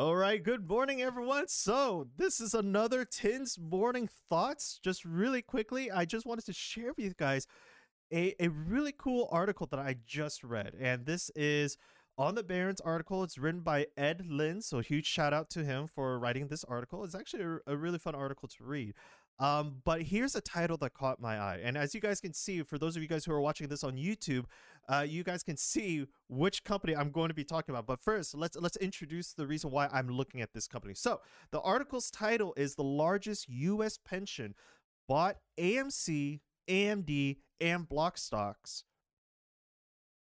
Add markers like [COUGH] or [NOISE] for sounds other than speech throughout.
All right, good morning, everyone. So, this is another Tins Morning Thoughts. Just really quickly, I just wanted to share with you guys a, a really cool article that I just read. And this is on the Barron's article. It's written by Ed Lin. So, huge shout out to him for writing this article. It's actually a, a really fun article to read. Um, but here's a title that caught my eye. And as you guys can see, for those of you guys who are watching this on YouTube, uh, you guys can see which company I'm going to be talking about. But first, let's let's introduce the reason why I'm looking at this company. So the article's title is the largest U.S. pension bought AMC, AMD, and block stocks,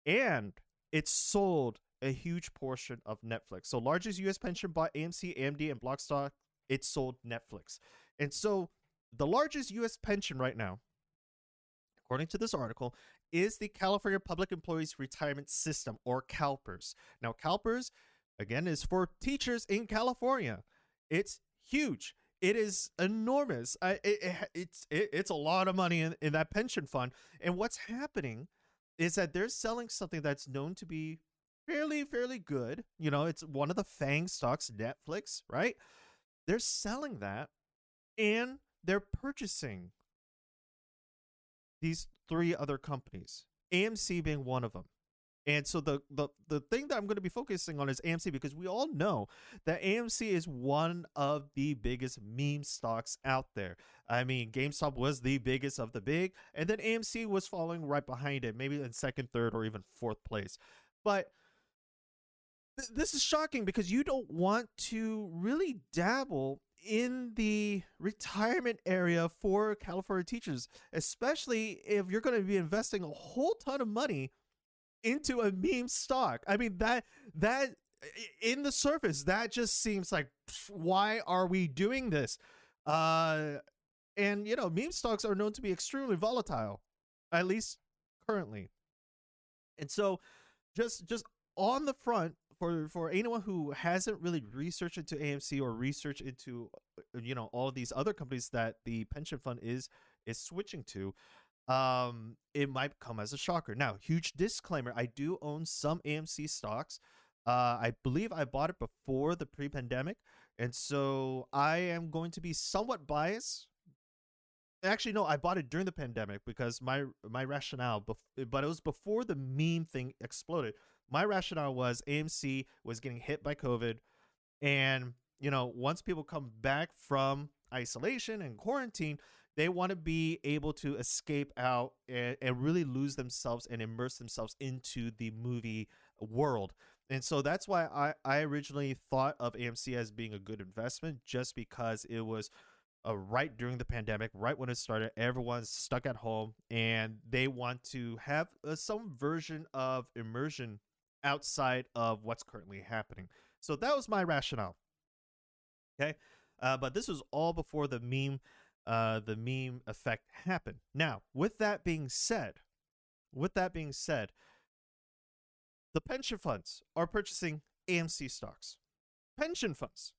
and it sold a huge portion of Netflix. So largest U.S. pension bought AMC, AMD, and block stock. It sold Netflix, and so the largest U.S. pension right now, according to this article, is the California Public Employees Retirement System, or CalPERS. Now, CalPERS, again, is for teachers in California. It's huge. It is enormous. I, it, it's it, it's a lot of money in, in that pension fund. And what's happening is that they're selling something that's known to be fairly fairly good. You know, it's one of the Fang stocks, Netflix, right? They're selling that, and they're purchasing these three other companies, AMC being one of them. And so the, the the thing that I'm going to be focusing on is AMC because we all know that AMC is one of the biggest meme stocks out there. I mean, GameStop was the biggest of the big, and then AMC was following right behind it, maybe in second, third, or even fourth place. But th- this is shocking because you don't want to really dabble in the retirement area for California teachers, especially if you're going to be investing a whole ton of money into a meme stock. I mean that that in the surface that just seems like why are we doing this? Uh and you know, meme stocks are known to be extremely volatile at least currently. And so just just on the front for for anyone who hasn't really researched into AMC or researched into uh, you know all these other companies that the pension fund is is switching to um it might come as a shocker. Now huge disclaimer i do own some amc stocks. Uh i believe i bought it before the pre-pandemic and so i am going to be somewhat biased. Actually no i bought it during the pandemic because my my rationale bef- but it was before the meme thing exploded my rationale was AMC was getting hit by COVID. And, you know, once people come back from isolation and quarantine, they want to be able to escape out and, and, really lose themselves and immerse themselves into the movie world. And so that's why I, I originally thought of AMC as being a good investment just because it was uh, right during the pandemic, right when it started. Everyone's stuck at home and they want to have uh, some version of immersion outside of what's currently happening. So that was my rationale. Okay, uh, but this was all before the meme, uh, the meme effect happened. Now, with that being said, with that being said, the pension funds are purchasing AMC stocks. Pension funds.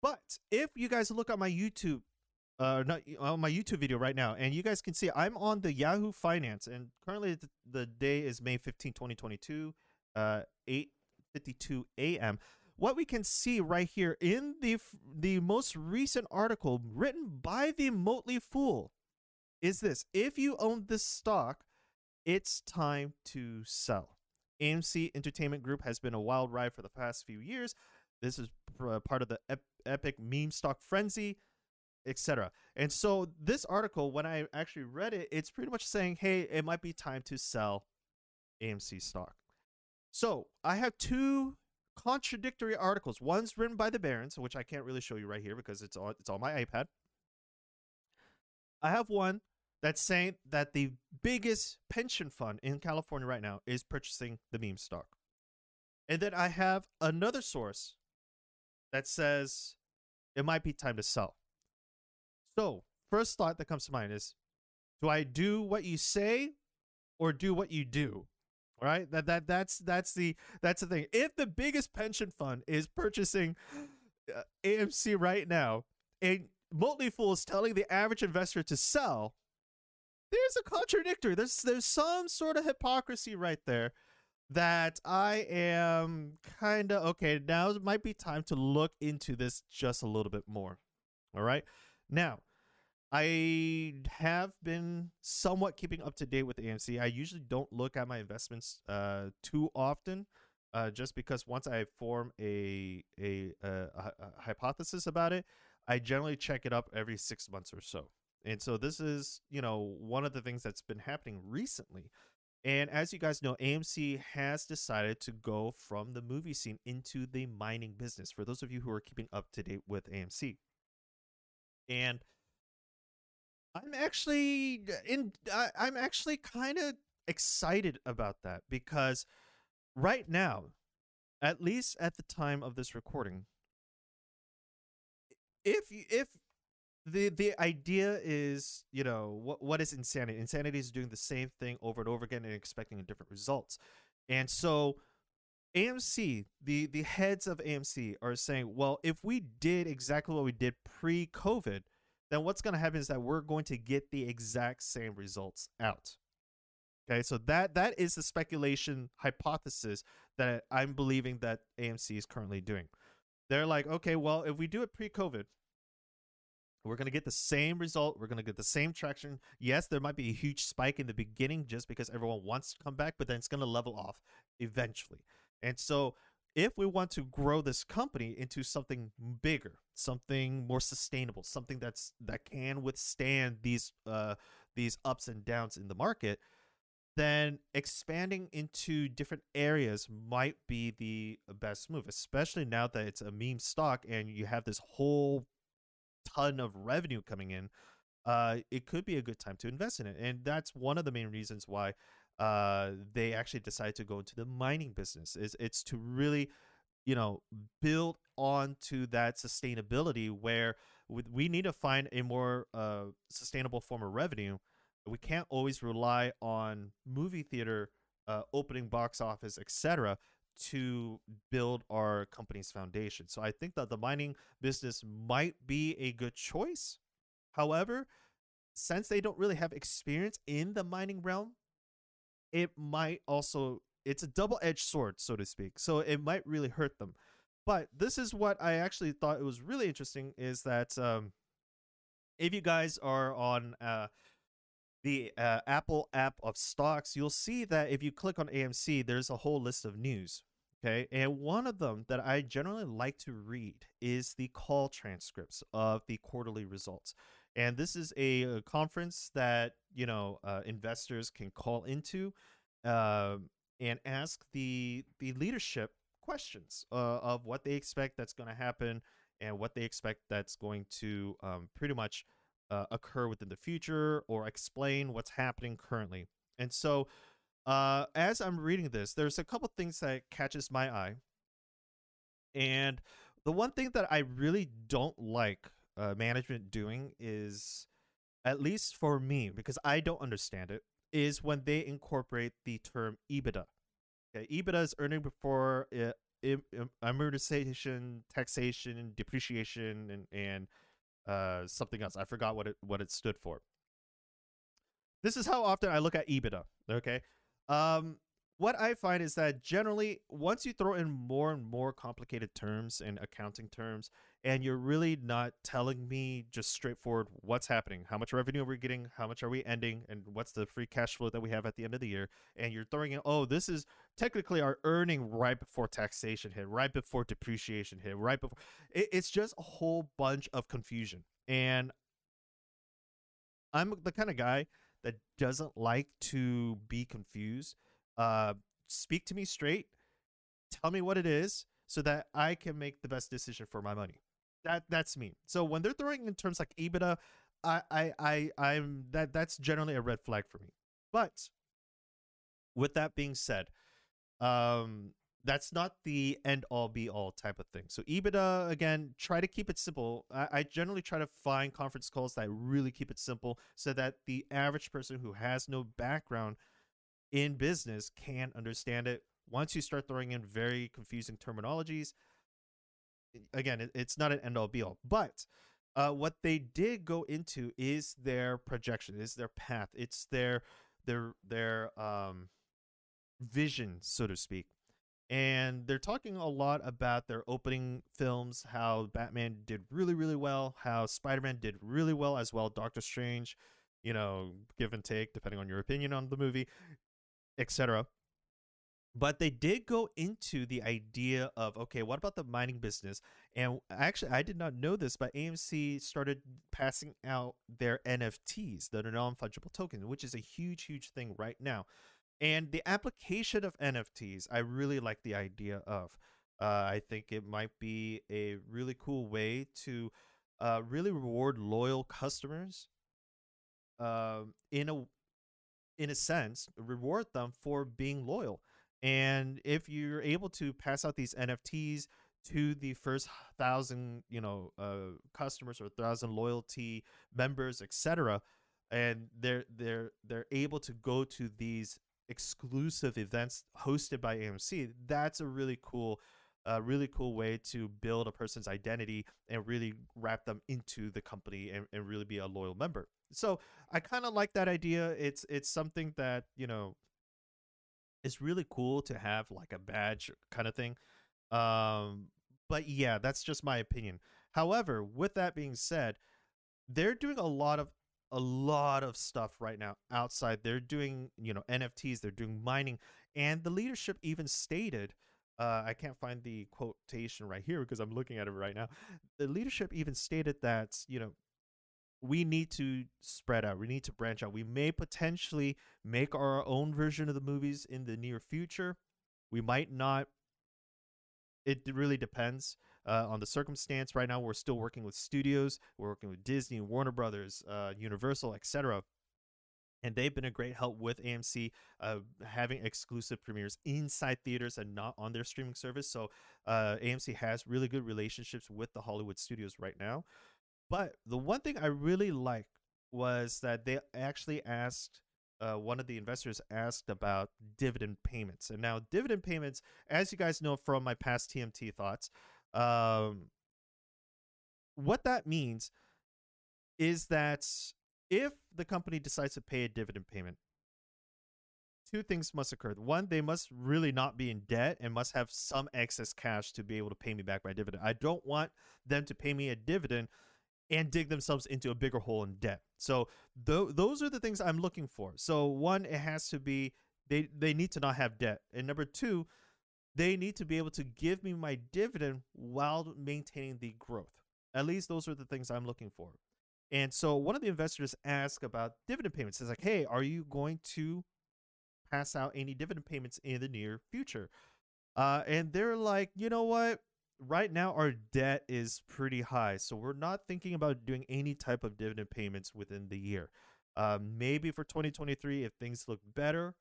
But if you guys look at my YouTube uh not on my YouTube video right now and you guys can see I'm on the Yahoo Finance and currently the, the day is May 15 2022 uh 8:52 a.m. What we can see right here in the the most recent article written by the Motley Fool is this if you own this stock it's time to sell. AMC Entertainment Group has been a wild ride for the past few years. This is part of the ep- epic meme stock frenzy etc. And so this article, when I actually read it, it's pretty much saying, hey, it might be time to sell AMC stock. So I have two contradictory articles. One's written by the Barron's, which I can't really show you right here because it's on it's on my iPad. I have one that's saying that the biggest pension fund in California right now is purchasing the meme stock. And then I have another source that says it might be time to sell. So, first thought that comes to mind is do I do what you say or do what you do? Right? That that that's that's the that's the thing. If the biggest pension fund is purchasing uh, AMC right now and Motley Fool is telling the average investor to sell, there's a contradictory. There's there's some sort of hypocrisy right there that I am kind of okay. Now it might be time to look into this just a little bit more. All right. Now, I have been somewhat keeping up to date with AMC. I usually don't look at my investments uh, too often, uh, just because once I form a, a, a, a hypothesis about it, I generally check it up every six months or so. And so this is, you know, one of the things that's been happening recently. And as you guys know, AMC has decided to go from the movie scene into the mining business. For those of you who are keeping up to date with AMC, and I'm actually in, I, I'm actually kind of excited about that because right now, at least at the time of this recording, if if the the idea is you know what what is insanity? Insanity is doing the same thing over and over again and expecting different results. And so amc the the heads of amc are saying well if we did exactly what we did pre-covid then what's going to happen is that we're going to get the exact same results out okay so that that is the speculation hypothesis that i'm believing that amc is currently doing they're like okay well if we do it pre-covid we're going to get the same result. We're going to get the same traction. Yes, there might be a huge spike in the beginning just because everyone wants to come back, but then it's going to level off eventually. And so, if we want to grow this company into something bigger, something more sustainable, something that's that can withstand these uh these ups and downs in the market, then expanding into different areas might be the best move, especially now that it's a meme stock and you have this whole ton of revenue coming in, uh, it could be a good time to invest in it. And that's one of the main reasons why uh, they actually decided to go into the mining business. Is it's to really, you know, build onto that sustainability where we need to find a more uh, sustainable form of revenue. We can't always rely on movie theater uh, opening box office, etc to build our company's foundation. So I think that the mining business might be a good choice. However, since they don't really have experience in the mining realm, it might also it's a double-edged sword, so to speak. So it might really hurt them. But this is what I actually thought it was really interesting is that um, if you guys are on uh, the uh, Apple app of stocks, you'll see that if you click on AMC, there's a whole list of news. Okay. And one of them that I generally like to read is the call transcripts of the quarterly results. And this is a, a conference that, you know, uh, investors can call into uh, and ask the, the leadership questions uh, of what they expect that's going to happen and what they expect that's going to um, pretty much uh, occur within the future or explain what's happening currently. And so, uh, as I'm reading this, there's a couple things that catches my eye, and the one thing that I really don't like uh, management doing is, at least for me, because I don't understand it, is when they incorporate the term EBITDA. Okay, EBITDA is earning before uh, amortization, taxation, depreciation, and and uh, something else. I forgot what it what it stood for. This is how often I look at EBITDA. Okay, um, what I find is that generally, once you throw in more and more complicated terms and accounting terms, and you're really not telling me just straightforward what's happening, how much revenue are we getting, how much are we ending, and what's the free cash flow that we have at the end of the year, and you're throwing in, oh, this is technically our earning right before taxation hit, right before depreciation hit, right before. It, it's just a whole bunch of confusion. And I'm the kind of guy that doesn't like to be confused, uh, speak to me straight. Tell me what it is so that I can make the best decision for my money. That that's me. So when they're throwing in terms like EBITDA, I I I I'm that that's generally a red flag for me. But with that being said, um, that's not the end all be all type of thing. So EBITDA again, try to keep it simple. I, I, generally try to find conference calls that really keep it simple so that the average person who has no background in business can understand it. Once you start throwing in very confusing terminologies, again, it, it's not an end all be all. But uh, what they did go into is their projection, is their path, it's their their their um vision, so to speak. And they're talking a lot about their opening films, how Batman did really, really well, how Spider Man did really well as well, Doctor Strange, you know, give and take, depending on your opinion on the movie, etc. But they did go into the idea of okay, what about the mining business? And actually, I did not know this, but AMC started passing out their NFTs, the non fungible token, which is a huge, huge thing right now. And the application of NFTs, I really like the idea of. Uh, I think it might be a really cool way to uh, really reward loyal customers. Um, in a in a sense, reward them for being loyal. And if you're able to pass out these NFTs to the first thousand, you know, uh, customers or thousand loyalty members, etc., and they're they're they're able to go to these exclusive events hosted by AMC, that's a really cool a really cool way to build a person's identity and really wrap them into the company and, and really be a loyal member. So I kind of like that idea. It's it's something that, you know, it's really cool to have like a badge kind of thing. Um, but yeah, that's just my opinion. However, with that being said, they're doing a lot of a lot of stuff right now outside. They're doing, you know, NFTs, they're doing mining, and the leadership even stated uh, I can't find the quotation right here because I'm looking at it right now. The leadership even stated that, you know, we need to spread out. We need to branch out. We may potentially make our own version of the movies in the near future. We might not. It really depends uh, on the circumstance. Right now, we're still working with studios. We're working with Disney, Warner Brothers, uh, Universal, etc. And they've been a great help with AMC, uh, having exclusive premieres inside theaters and not on their streaming service. So uh, AMC has really good relationships with the Hollywood studios right now. But the one thing I really liked was that they actually asked uh, one of the investors asked about dividend payments. And now, dividend payments, as you guys know from my past TMT thoughts, um, what that means is that if the company decides to pay a dividend payment, two things must occur. One, they must really not be in debt and must have some excess cash to be able to pay me back my dividend. I don't want them to pay me a dividend and dig themselves into a bigger hole in debt. So th- those are the things I'm looking for. So one, it has to be they they need to not have debt, and number two, they need to be able to give me my dividend while maintaining the growth. At least those are the things I'm looking for. And so one of the investors asked about dividend payments. It's like, hey, are you going to pass out any dividend payments in the near future? Uh, and they're like, you know what? Right now our debt is pretty high, so we're not thinking about doing any type of dividend payments within the year. Um, maybe for 2023 if things look better,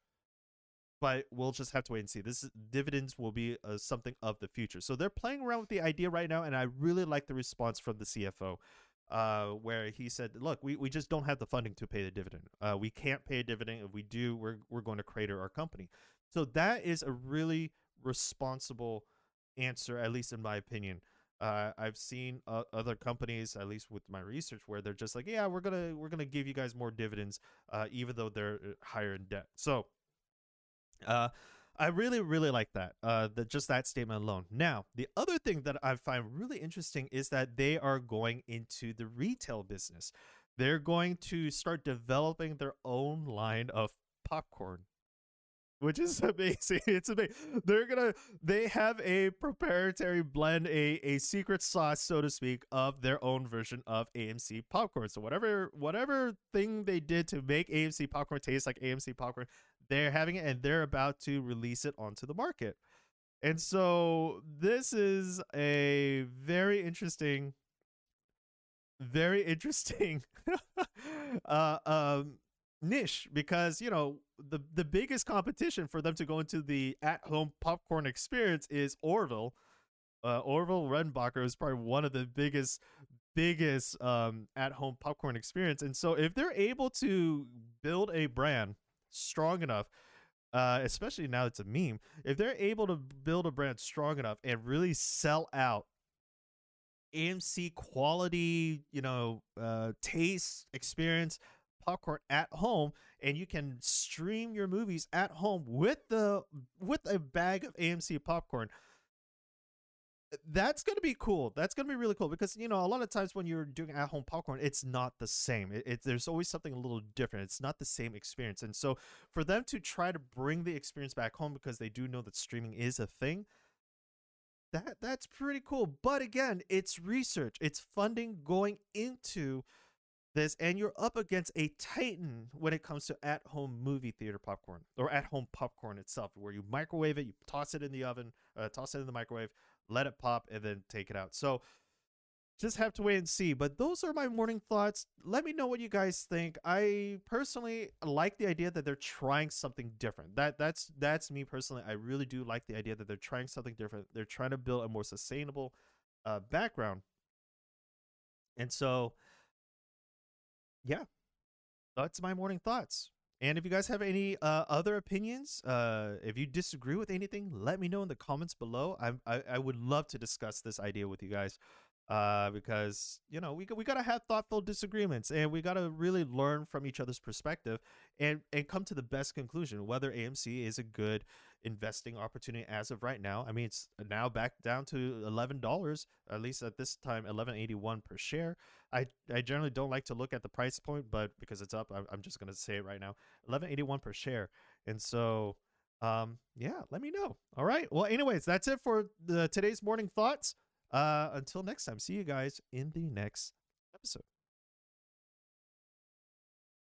but we'll just have to wait and see. This is, dividends will be uh, something of the future. So they're playing around with the idea right now, and I really like the response from the CFO. Uh, where he said, "Look, we, we just don't have the funding to pay the dividend. Uh, we can't pay a dividend. If we do, we're we're going to crater our company." So that is a really responsible answer, at least in my opinion. Uh, I've seen uh, other companies, at least with my research, where they're just like, yeah, we're gonna we're gonna give you guys more dividends, uh, even though they're uh, higher in debt. So, uh, I really really like that. Uh, that just that statement alone. Now, the other thing that I find really interesting is that they are going into the retail business. They're going to start developing their own line of popcorn which is [LAUGHS] amazing. It's amazing. They're gonna they have a proprietary blend, a a secret sauce, so to speak, of their own version of AMC popcorn. So whatever whatever thing they did to make AMC popcorn taste like AMC popcorn, they're having it and they're about to release it onto the market. And so this is a very interesting very interesting [LAUGHS] uh um niche because you know the the biggest competition for them to go into the at home popcorn experience is Orville. Uh, Orville Redenbacher is probably one of the biggest biggest um, at home popcorn experience, and so if they're able to build a brand strong enough. Uh, especially now it's a meme. If they're able to build a brand strong enough and really sell out AMC quality, you know, uh, taste experience, popcorn at home and you can stream your movies at home with the with a bag of AMC popcorn that's gonna be cool. That's gonna be really cool because you know a lot of times when you're doing at home popcorn, it's not the same. It, it, there's always something a little different. It's not the same experience, and so for them to try to bring the experience back home because they do know that streaming is a thing, that that's pretty cool. But again, it's research. It's funding going into this, and you're up against a titan when it comes to at home movie theater popcorn or at home popcorn itself, where you microwave it, you toss it in the oven, uh, toss it in the microwave let it pop, and then take it out. So just have to wait and see. But those are my morning thoughts. Let me know what you guys think. I personally like the idea that they're trying something different. That that's that's me personally. I really do like the idea that they're trying something different. They're trying to build a more sustainable uh, background. And so, yeah, that's my morning thoughts. And if you guys have any uh, other opinions, uh, if you disagree with anything, let me know in the comments below. I, I, I would love to discuss this idea with you guys uh, because you know we we gotta have thoughtful disagreements and we gotta really learn from each other's perspective and and come to the best conclusion whether AMC is a good investing opportunity as of right now. I mean, it's now back down to eleven dollars, at least at this time, eleven eighty one per share. I I generally don't like to look at the price point, but because it's up, I'm, I'm just gonna say it right now, eleven eighty one per share. And so, um, yeah, let me know. All right. Well, anyways, that's it for the today's morning thoughts. Uh, until next time, see you guys in the next episode.